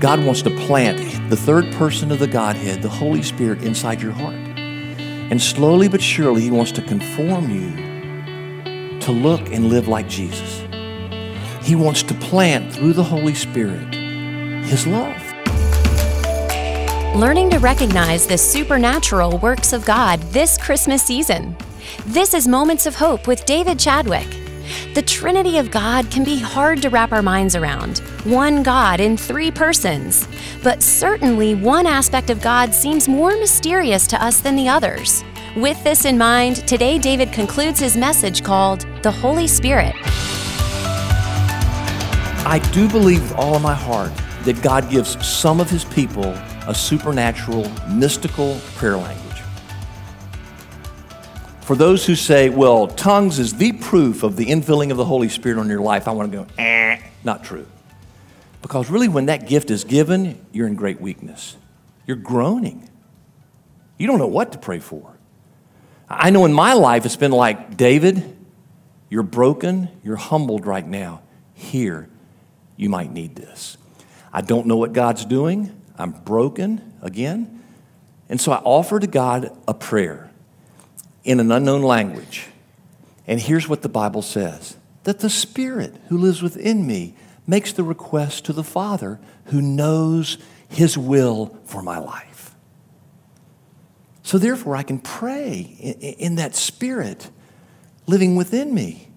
God wants to plant the third person of the Godhead, the Holy Spirit, inside your heart. And slowly but surely, He wants to conform you to look and live like Jesus. He wants to plant through the Holy Spirit His love. Learning to recognize the supernatural works of God this Christmas season. This is Moments of Hope with David Chadwick. The Trinity of God can be hard to wrap our minds around. One God in three persons. But certainly one aspect of God seems more mysterious to us than the others. With this in mind, today David concludes his message called The Holy Spirit. I do believe with all of my heart that God gives some of his people a supernatural, mystical prayer language. For those who say, well, tongues is the proof of the infilling of the Holy Spirit on your life, I want to go, eh, not true. Because really, when that gift is given, you're in great weakness. You're groaning. You don't know what to pray for. I know in my life it's been like, David, you're broken, you're humbled right now. Here, you might need this. I don't know what God's doing. I'm broken again. And so I offer to God a prayer in an unknown language. And here's what the Bible says that the Spirit who lives within me makes the request to the Father who knows his will for my life. So therefore, I can pray in, that Spirit living within me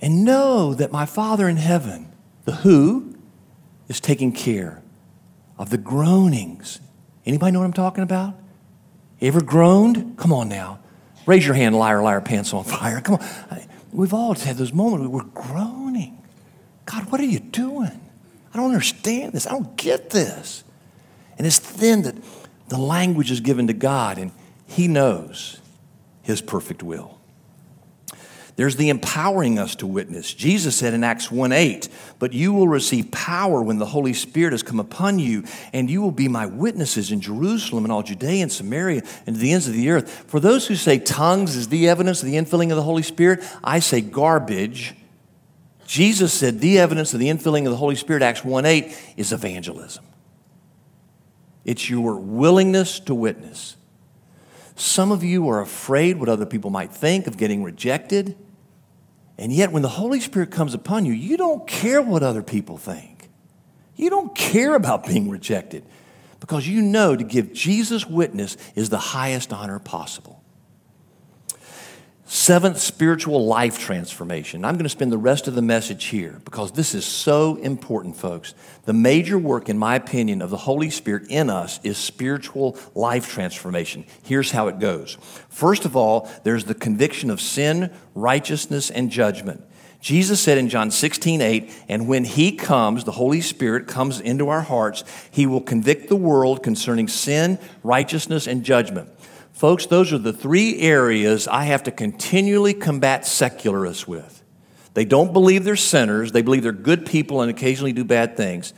and know that my Father in heaven, the who, is taking care of the groanings. Anybody know what I'm talking about? You ever groaned? Come on now. Raise your hand, liar, liar, pants on fire. Come on. We've all had those moments where we're groaning. God, what are you doing? I don't understand this. I don't get this. And it's then that the language is given to God, and He knows His perfect will. There's the empowering us to witness. Jesus said in Acts 1 8, But you will receive power when the Holy Spirit has come upon you, and you will be my witnesses in Jerusalem and all Judea and Samaria and to the ends of the earth. For those who say tongues is the evidence of the infilling of the Holy Spirit, I say garbage. Jesus said the evidence of the infilling of the Holy Spirit, Acts 1 8, is evangelism. It's your willingness to witness. Some of you are afraid what other people might think of getting rejected. And yet, when the Holy Spirit comes upon you, you don't care what other people think. You don't care about being rejected because you know to give Jesus witness is the highest honor possible. Seventh, spiritual life transformation. I'm going to spend the rest of the message here because this is so important, folks. The major work, in my opinion, of the Holy Spirit in us is spiritual life transformation. Here's how it goes. First of all, there's the conviction of sin, righteousness, and judgment. Jesus said in John 16, 8, and when He comes, the Holy Spirit comes into our hearts, He will convict the world concerning sin, righteousness, and judgment. Folks, those are the three areas I have to continually combat secularists with. They don't believe they're sinners, they believe they're good people and occasionally do bad things.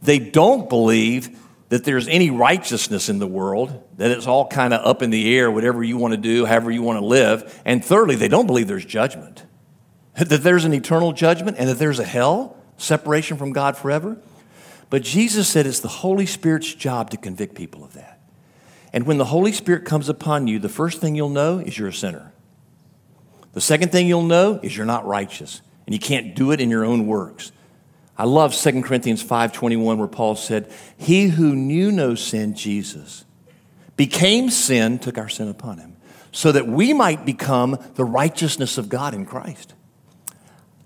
They don't believe that there's any righteousness in the world, that it's all kind of up in the air, whatever you want to do, however you want to live. And thirdly, they don't believe there's judgment, that there's an eternal judgment and that there's a hell, separation from God forever. But Jesus said it's the Holy Spirit's job to convict people of that. And when the Holy Spirit comes upon you, the first thing you'll know is you're a sinner. The second thing you'll know is you're not righteous, and you can't do it in your own works. I love 2 Corinthians 5:21 where Paul said, "He who knew no sin, Jesus, became sin, took our sin upon him, so that we might become the righteousness of God in Christ."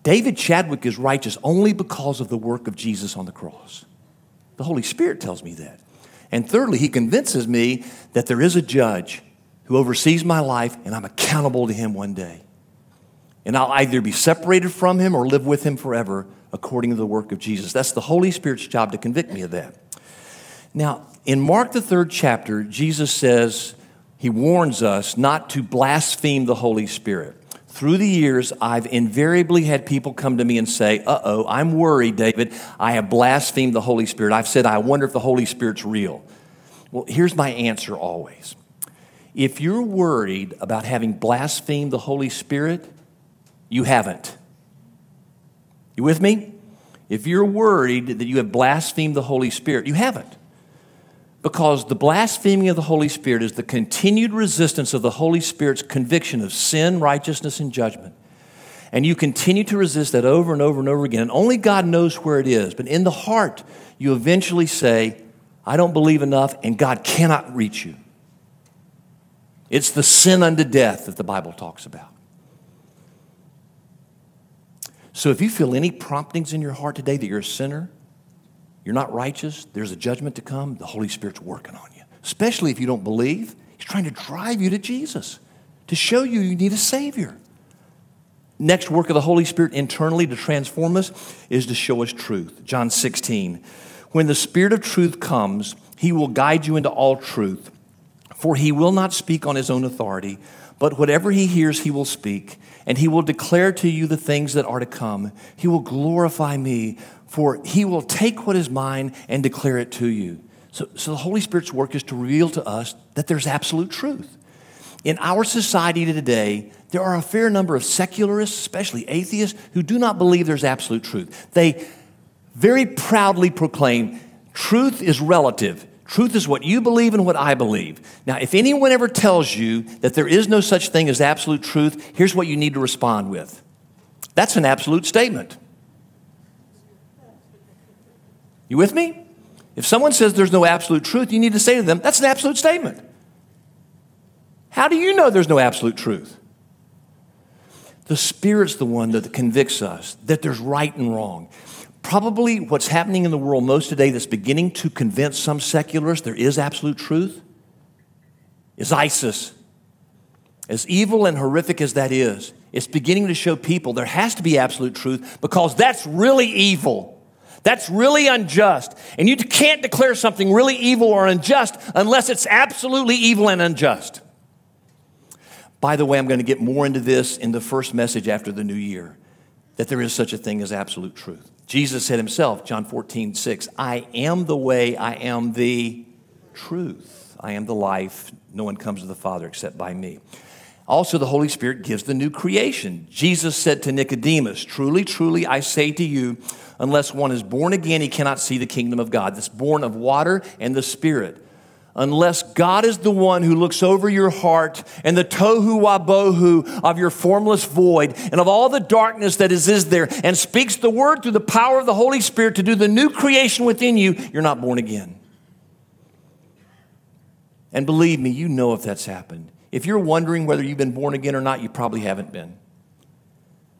David Chadwick is righteous only because of the work of Jesus on the cross. The Holy Spirit tells me that. And thirdly, he convinces me that there is a judge who oversees my life and I'm accountable to him one day. And I'll either be separated from him or live with him forever according to the work of Jesus. That's the Holy Spirit's job to convict me of that. Now, in Mark, the third chapter, Jesus says, he warns us not to blaspheme the Holy Spirit. Through the years, I've invariably had people come to me and say, Uh oh, I'm worried, David. I have blasphemed the Holy Spirit. I've said, I wonder if the Holy Spirit's real. Well, here's my answer always. If you're worried about having blasphemed the Holy Spirit, you haven't. You with me? If you're worried that you have blasphemed the Holy Spirit, you haven't. Because the blaspheming of the Holy Spirit is the continued resistance of the Holy Spirit's conviction of sin, righteousness, and judgment. And you continue to resist that over and over and over again. And only God knows where it is. But in the heart, you eventually say, I don't believe enough, and God cannot reach you. It's the sin unto death that the Bible talks about. So if you feel any promptings in your heart today that you're a sinner, you're not righteous, there's a judgment to come, the Holy Spirit's working on you. Especially if you don't believe, He's trying to drive you to Jesus, to show you you need a Savior. Next work of the Holy Spirit internally to transform us is to show us truth. John 16. When the Spirit of truth comes, He will guide you into all truth. For He will not speak on His own authority, but whatever He hears, He will speak and he will declare to you the things that are to come. He will glorify me, for he will take what is mine and declare it to you. So, so the Holy Spirit's work is to reveal to us that there's absolute truth. In our society today, there are a fair number of secularists, especially atheists, who do not believe there's absolute truth. They very proudly proclaim truth is relative. Truth is what you believe and what I believe. Now, if anyone ever tells you that there is no such thing as absolute truth, here's what you need to respond with that's an absolute statement. You with me? If someone says there's no absolute truth, you need to say to them, that's an absolute statement. How do you know there's no absolute truth? The Spirit's the one that convicts us that there's right and wrong. Probably what's happening in the world most today that's beginning to convince some secularists there is absolute truth is ISIS. As evil and horrific as that is, it's beginning to show people there has to be absolute truth because that's really evil. That's really unjust. And you can't declare something really evil or unjust unless it's absolutely evil and unjust. By the way, I'm going to get more into this in the first message after the new year that there is such a thing as absolute truth. Jesus said himself, John 14, 6, I am the way, I am the truth, I am the life. No one comes to the Father except by me. Also, the Holy Spirit gives the new creation. Jesus said to Nicodemus, Truly, truly, I say to you, unless one is born again, he cannot see the kingdom of God. That's born of water and the Spirit unless God is the one who looks over your heart and the tohu wabohu of your formless void and of all the darkness that is, is there and speaks the word through the power of the Holy Spirit to do the new creation within you, you're not born again. And believe me, you know if that's happened. If you're wondering whether you've been born again or not, you probably haven't been.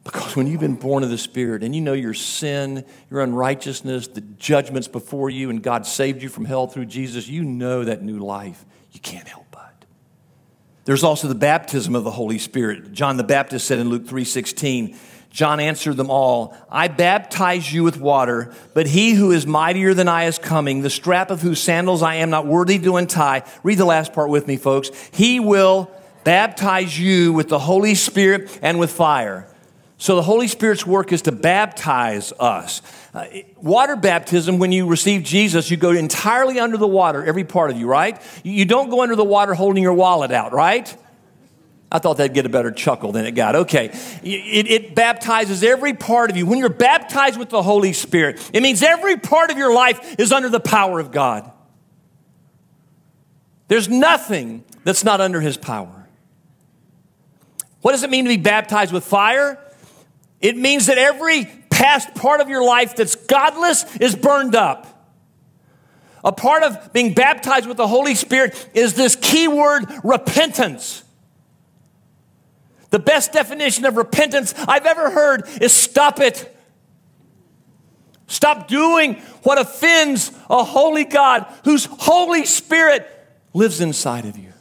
Because when you've been born of the Spirit and you know your sin, your unrighteousness, the judgments before you, and God saved you from hell through Jesus, you know that new life. You can't help but. There's also the baptism of the Holy Spirit. John the Baptist said in Luke 3:16, John answered them all, I baptize you with water, but he who is mightier than I is coming, the strap of whose sandals I am not worthy to untie. Read the last part with me, folks. He will baptize you with the Holy Spirit and with fire. So the Holy Spirit's work is to baptize us. Uh, water baptism, when you receive Jesus, you go entirely under the water, every part of you, right? You don't go under the water holding your wallet out, right? I thought that'd get a better chuckle than it got. Okay. It, it, baptizes every part of you. When you're baptized with the Holy Spirit, it means every part of your life is under the power of God. There's nothing that's not under His power. What does it mean to be baptized with fire? It means that every past part of your life that's godless is burned up. A part of being baptized with the Holy Spirit is this key word repentance. The best definition of repentance I've ever heard is stop it. Stop doing what offends a holy God whose Holy Spirit lives inside of you.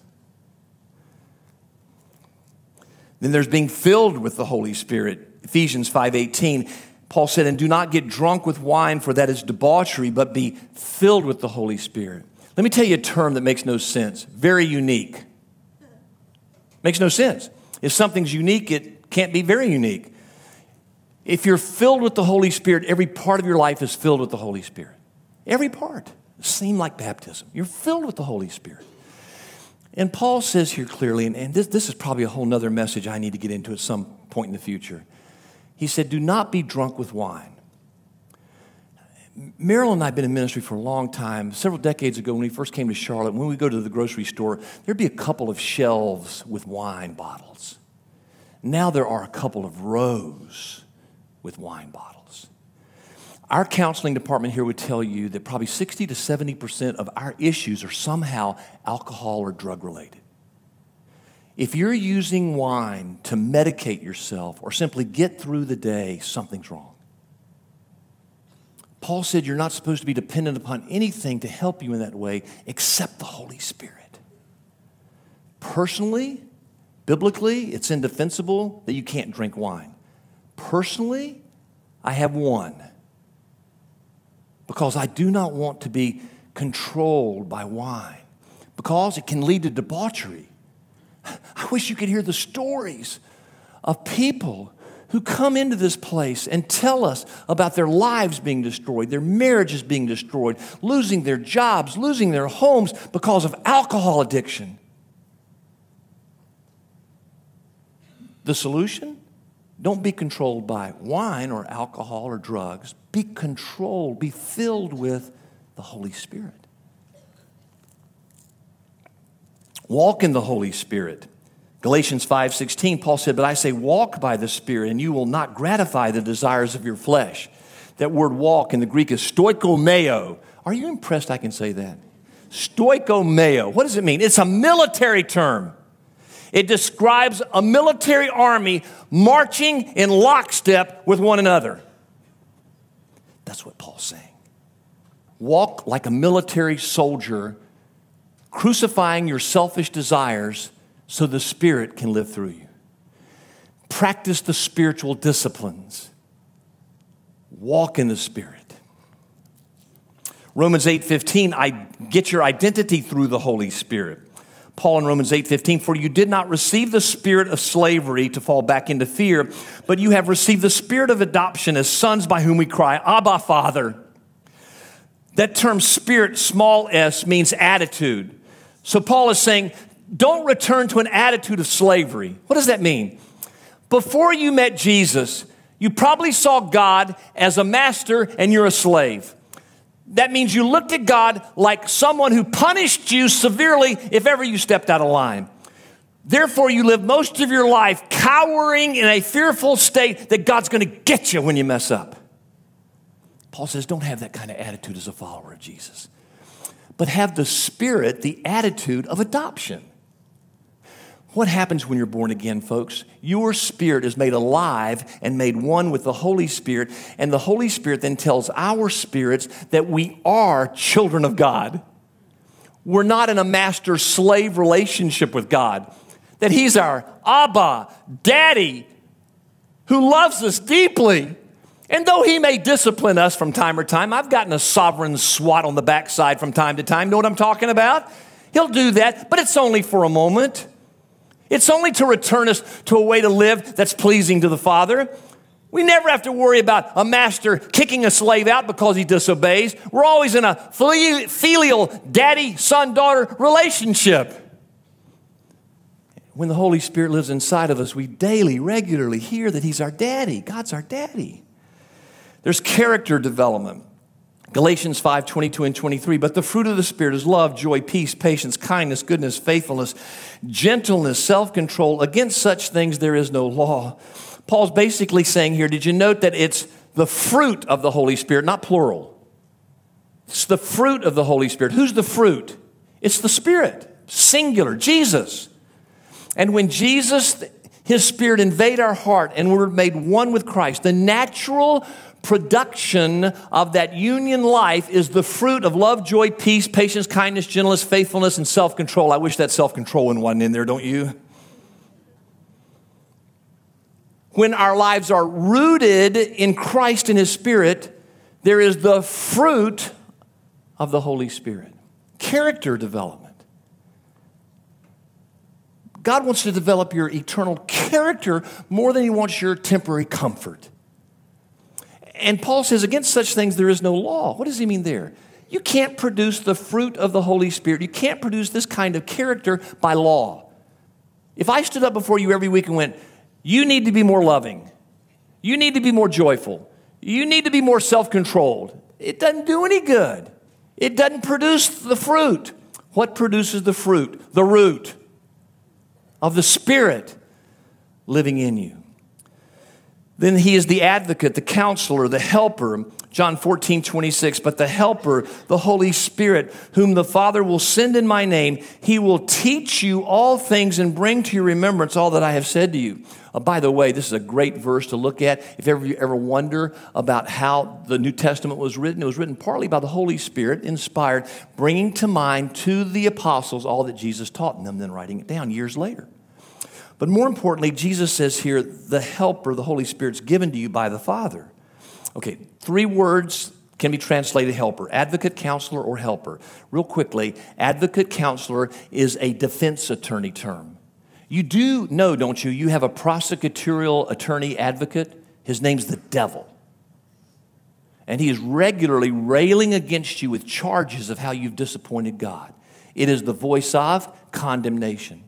Then there's being filled with the Holy Spirit. Ephesians 5:18, Paul said, "And do not get drunk with wine, for that is debauchery, but be filled with the Holy Spirit." Let me tell you a term that makes no sense. Very unique. Makes no sense. If something's unique, it can't be very unique. If you're filled with the Holy Spirit, every part of your life is filled with the Holy Spirit. Every part. Same like baptism. You're filled with the Holy Spirit. And Paul says here clearly, and, and this, this is probably a whole nother message I need to get into at some point in the future. He said, Do not be drunk with wine, Marilyn and I have been in ministry for a long time. Several decades ago, when we first came to Charlotte, when we go to the grocery store, there'd be a couple of shelves with wine bottles. Now there are a couple of rows with wine bottles. Our counseling department here would tell you that probably 60 to 70% of our issues are somehow alcohol or drug related. If you're using wine to medicate yourself or simply get through the day, something's wrong. Paul said you're not supposed to be dependent upon anything to help you in that way except the Holy Spirit. Personally, biblically, it's indefensible that you can't drink wine. Personally, I have one because I do not want to be controlled by wine because it can lead to debauchery. I wish you could hear the stories of people who come into this place and tell us about their lives being destroyed, their marriages being destroyed, losing their jobs, losing their homes because of alcohol addiction. The solution? Don't be controlled by wine or alcohol or drugs. Be controlled, be filled with the Holy Spirit. Walk in the Holy Spirit. Galatians 5:16 Paul said, "But I say walk by the Spirit and you will not gratify the desires of your flesh." That word walk in the Greek is stoikomeo. Are you impressed I can say that? Stoikomeo. What does it mean? It's a military term. It describes a military army marching in lockstep with one another. That's what Paul's saying. Walk like a military soldier, crucifying your selfish desires so the Spirit can live through you. Practice the spiritual disciplines. Walk in the Spirit. Romans 8:15, I get your identity through the Holy Spirit. Paul in Romans 8:15, for you did not receive the spirit of slavery to fall back into fear, but you have received the spirit of adoption as sons by whom we cry, Abba, Father. That term spirit, small s, means attitude. So Paul is saying, don't return to an attitude of slavery. What does that mean? Before you met Jesus, you probably saw God as a master and you're a slave. That means you looked at God like someone who punished you severely if ever you stepped out of line. Therefore, you live most of your life cowering in a fearful state that God's going to get you when you mess up. Paul says, don't have that kind of attitude as a follower of Jesus, but have the spirit, the attitude of adoption. What happens when you're born again, folks? Your spirit is made alive and made one with the Holy Spirit, and the Holy Spirit then tells our spirits that we are children of God. We're not in a master slave relationship with God, that He's our Abba, Daddy, who loves us deeply. And though He may discipline us from time to time, I've gotten a sovereign swat on the backside from time to time. Know what I'm talking about? He'll do that, but it's only for a moment. It's only to return us to a way to live that's pleasing to the Father. We never have to worry about a master kicking a slave out because he disobeys. We're always in a filial daddy son daughter relationship. When the Holy Spirit lives inside of us, we daily, regularly hear that He's our daddy. God's our daddy. There's character development. Galatians 5 22 and 23. But the fruit of the Spirit is love, joy, peace, patience, kindness, goodness, faithfulness, gentleness, self control. Against such things there is no law. Paul's basically saying here, did you note that it's the fruit of the Holy Spirit, not plural? It's the fruit of the Holy Spirit. Who's the fruit? It's the Spirit, singular, Jesus. And when Jesus, his Spirit invade our heart and we're made one with Christ, the natural production of that union life is the fruit of love, joy, peace, patience, kindness, gentleness, faithfulness, and self control. I wish that self control one wasn't in there, don't you? When our lives are rooted in Christ and His Spirit, there is the fruit of the Holy Spirit character development. God wants to develop your eternal character more than He wants your temporary comfort. And Paul says, against such things there is no law. What does he mean there? You can't produce the fruit of the Holy Spirit. You can't produce this kind of character by law. If I stood up before you every week and went, You need to be more loving, you need to be more joyful, you need to be more self controlled, it doesn't do any good. It doesn't produce the fruit. What produces the fruit? The root of the Spirit living in you. Then he is the advocate, the counselor, the helper. John 14, 26. But the helper, the Holy Spirit, whom the Father will send in my name, he will teach you all things and bring to your remembrance all that I have said to you. Uh, by the way, this is a great verse to look at. If ever you ever wonder about how the New Testament was written, it was written partly by the Holy Spirit, inspired, bringing to mind to the apostles all that Jesus taught them, then writing it down years later. But more importantly, Jesus says here, the helper, the Holy Spirit's given to you by the Father. Okay, three words can be translated helper advocate, counselor, or helper. Real quickly, advocate, counselor is a defense attorney term. You do know, don't you? You have a prosecutorial attorney advocate. His name's the devil. And he is regularly railing against you with charges of how you've disappointed God. It is the voice of condemnation.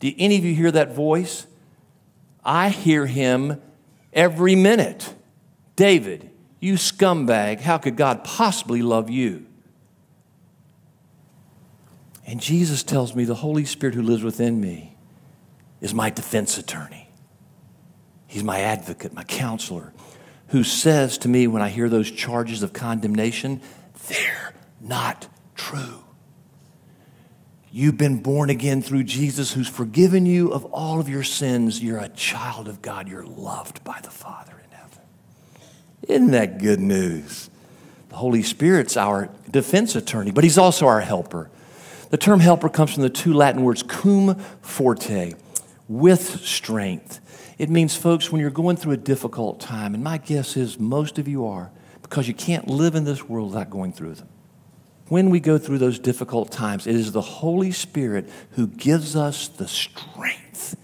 Do any of you hear that voice? I hear him every minute. David, you scumbag, how could God possibly love you? And Jesus tells me the Holy Spirit who lives within me is my defense attorney. He's my advocate, my counselor, who says to me when I hear those charges of condemnation, they're not true. You've been born again through Jesus who's forgiven you of all of your sins. You're a child of God. You're loved by the Father in heaven. Isn't that good news? The Holy Spirit's our defense attorney, but He's also our helper. The term helper comes from the two Latin words cum forte, with strength. It means, folks, when you're going through a difficult time, and my guess is most of you are, because you can't live in this world without going through them when we go through those difficult times, it is the Holy Spirit who gives us the strength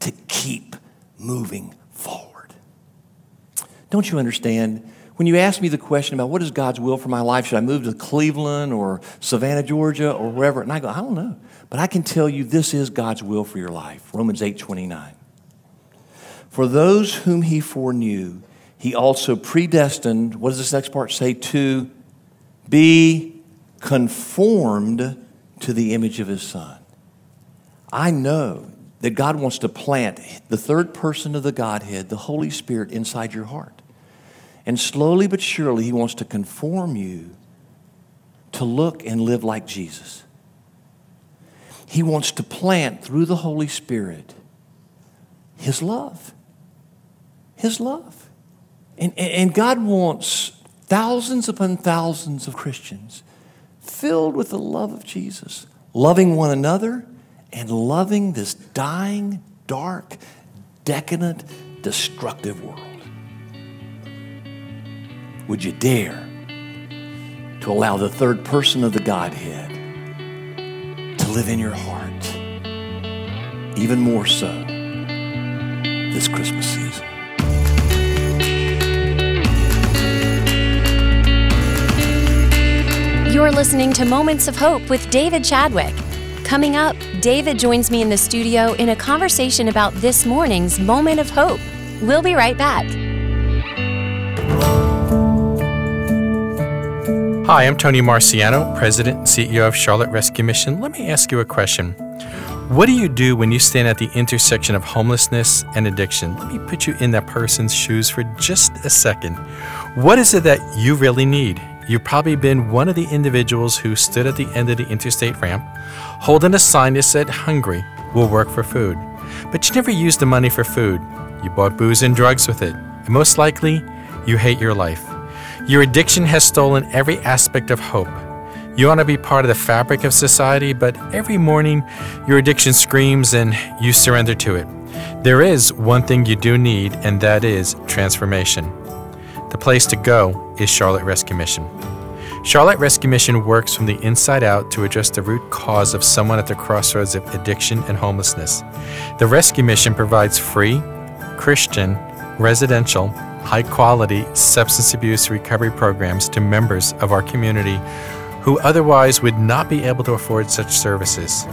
to keep moving forward. Don't you understand? When you ask me the question about what is God's will for my life, should I move to Cleveland or Savannah, Georgia, or wherever? And I go, I don't know. But I can tell you this is God's will for your life. Romans 8 29. For those whom he foreknew, he also predestined, what does this next part say? To be conformed to the image of his son. I know that God wants to plant the third person of the Godhead, the Holy Spirit, inside your heart. And slowly but surely, he wants to conform you to look and live like Jesus. He wants to plant through the Holy Spirit his love. His love. And, and God wants thousands upon thousands of Christians filled with the love of Jesus, loving one another and loving this dying, dark, decadent, destructive world. Would you dare to allow the third person of the Godhead to live in your heart, even more so this Christmas season? You're listening to Moments of Hope with David Chadwick. Coming up, David joins me in the studio in a conversation about this morning's Moment of Hope. We'll be right back. Hi, I'm Tony Marciano, President and CEO of Charlotte Rescue Mission. Let me ask you a question. What do you do when you stand at the intersection of homelessness and addiction? Let me put you in that person's shoes for just a second. What is it that you really need? You've probably been one of the individuals who stood at the end of the interstate ramp, holding a sign that said, Hungry, will work for food. But you never used the money for food. You bought booze and drugs with it. And most likely, you hate your life. Your addiction has stolen every aspect of hope. You want to be part of the fabric of society, but every morning your addiction screams and you surrender to it. There is one thing you do need, and that is transformation. The place to go is Charlotte Rescue Mission. Charlotte Rescue Mission works from the inside out to address the root cause of someone at the crossroads of addiction and homelessness. The Rescue Mission provides free, Christian, residential, high quality substance abuse recovery programs to members of our community who otherwise would not be able to afford such services.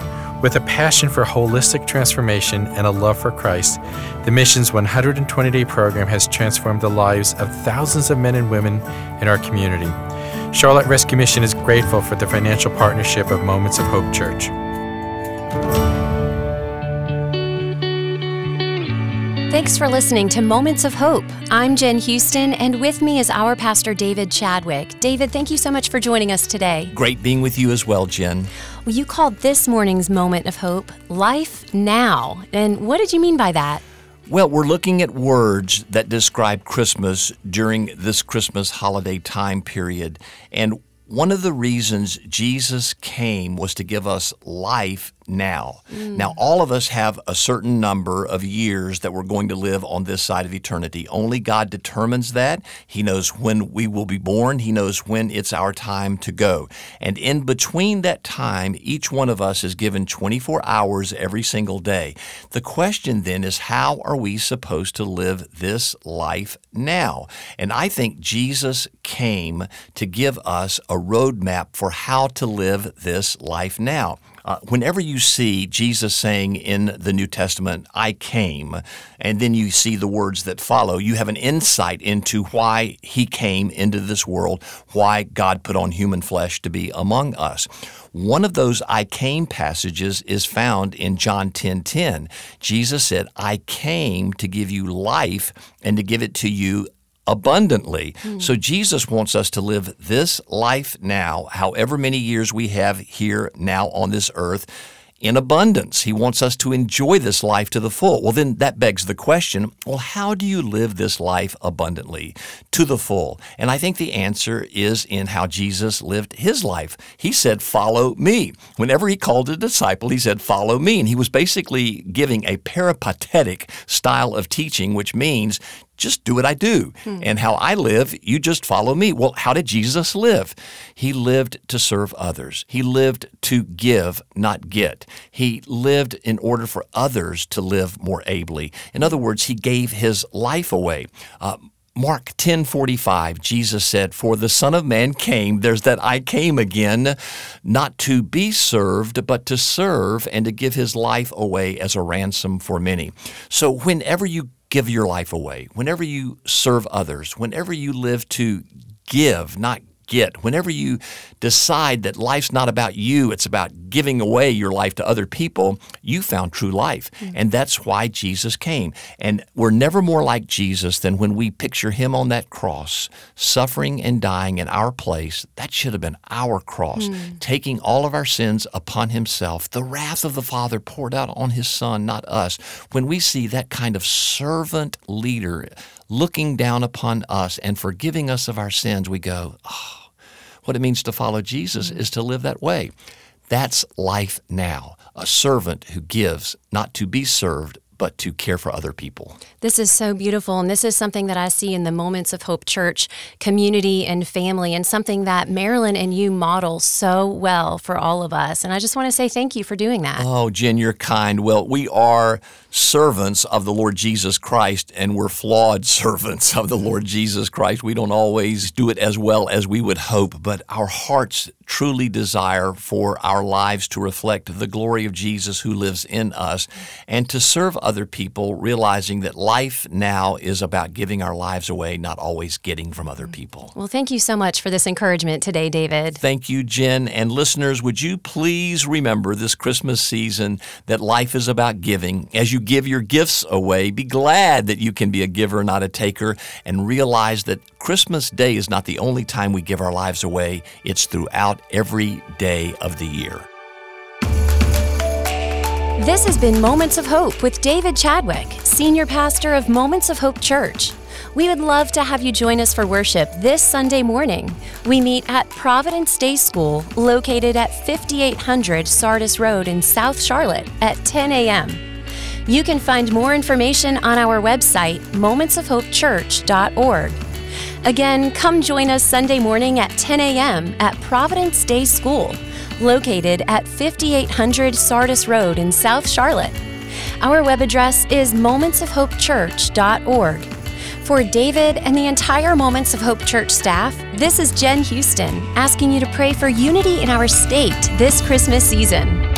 With a passion for holistic transformation and a love for Christ, the mission's 120 day program has transformed the lives of thousands of men and women in our community. Charlotte Rescue Mission is grateful for the financial partnership of Moments of Hope Church. Thanks for listening to Moments of Hope. I'm Jen Houston, and with me is our pastor, David Chadwick. David, thank you so much for joining us today. Great being with you as well, Jen. Well, you called this morning's Moment of Hope Life Now. And what did you mean by that? Well, we're looking at words that describe Christmas during this Christmas holiday time period. And one of the reasons Jesus came was to give us life now. Mm. Now, all of us have a certain number of years that we're going to live on this side of eternity. Only God determines that. He knows when we will be born, He knows when it's our time to go. And in between that time, each one of us is given 24 hours every single day. The question then is how are we supposed to live this life now? And I think Jesus came to give us a roadmap for how to live this life now. Uh, whenever you see Jesus saying in the New Testament, I came, and then you see the words that follow, you have an insight into why he came into this world, why God put on human flesh to be among us. One of those I came passages is found in John 10:10. 10, 10. Jesus said, "I came to give you life and to give it to you abundantly. Mm. So Jesus wants us to live this life now, however many years we have here now on this earth, in abundance. He wants us to enjoy this life to the full. Well, then that begs the question well, how do you live this life abundantly to the full? And I think the answer is in how Jesus lived his life. He said, Follow me. Whenever he called a disciple, he said, Follow me. And he was basically giving a peripatetic style of teaching, which means just do what I do. Hmm. And how I live, you just follow me. Well, how did Jesus live? He lived to serve others. He lived to give, not get. He lived in order for others to live more ably. In other words, he gave his life away. Uh, Mark 10:45 Jesus said for the son of man came there's that I came again not to be served but to serve and to give his life away as a ransom for many. So whenever you give your life away, whenever you serve others, whenever you live to give, not get. Whenever you decide that life's not about you, it's about giving away your life to other people, you found true life. Mm-hmm. And that's why Jesus came. And we're never more like Jesus than when we picture him on that cross, suffering and dying in our place. That should have been our cross, mm-hmm. taking all of our sins upon himself. The wrath of the Father poured out on his Son, not us. When we see that kind of servant leader, looking down upon us and forgiving us of our sins, we go, oh, what it means to follow Jesus mm-hmm. is to live that way. That's life now. A servant who gives, not to be served, but to care for other people. This is so beautiful. And this is something that I see in the Moments of Hope Church community and family, and something that Marilyn and you model so well for all of us. And I just want to say thank you for doing that. Oh, Jen, you're kind. Well, we are servants of the Lord Jesus Christ, and we're flawed servants of the Lord Jesus Christ. We don't always do it as well as we would hope, but our hearts truly desire for our lives to reflect the glory of Jesus who lives in us and to serve other people, realizing that life now is about giving our lives away, not always getting from other people. Well, thank you so much for this encouragement today, David. Thank you, Jen. And listeners, would you please remember this Christmas season that life is about giving? As you give your gifts away, be glad that you can be a giver, not a taker, and realize that Christmas Day is not the only time we give our lives away, it's throughout every day of the year. This has been Moments of Hope with David Chadwick, Senior Pastor of Moments of Hope Church. We would love to have you join us for worship this Sunday morning. We meet at Providence Day School, located at 5800 Sardis Road in South Charlotte at 10 a.m. You can find more information on our website, momentsofhopechurch.org. Again, come join us Sunday morning at 10 a.m. at Providence Day School, located at 5800 Sardis Road in South Charlotte. Our web address is momentsofhopechurch.org. For David and the entire Moments of Hope Church staff, this is Jen Houston asking you to pray for unity in our state this Christmas season.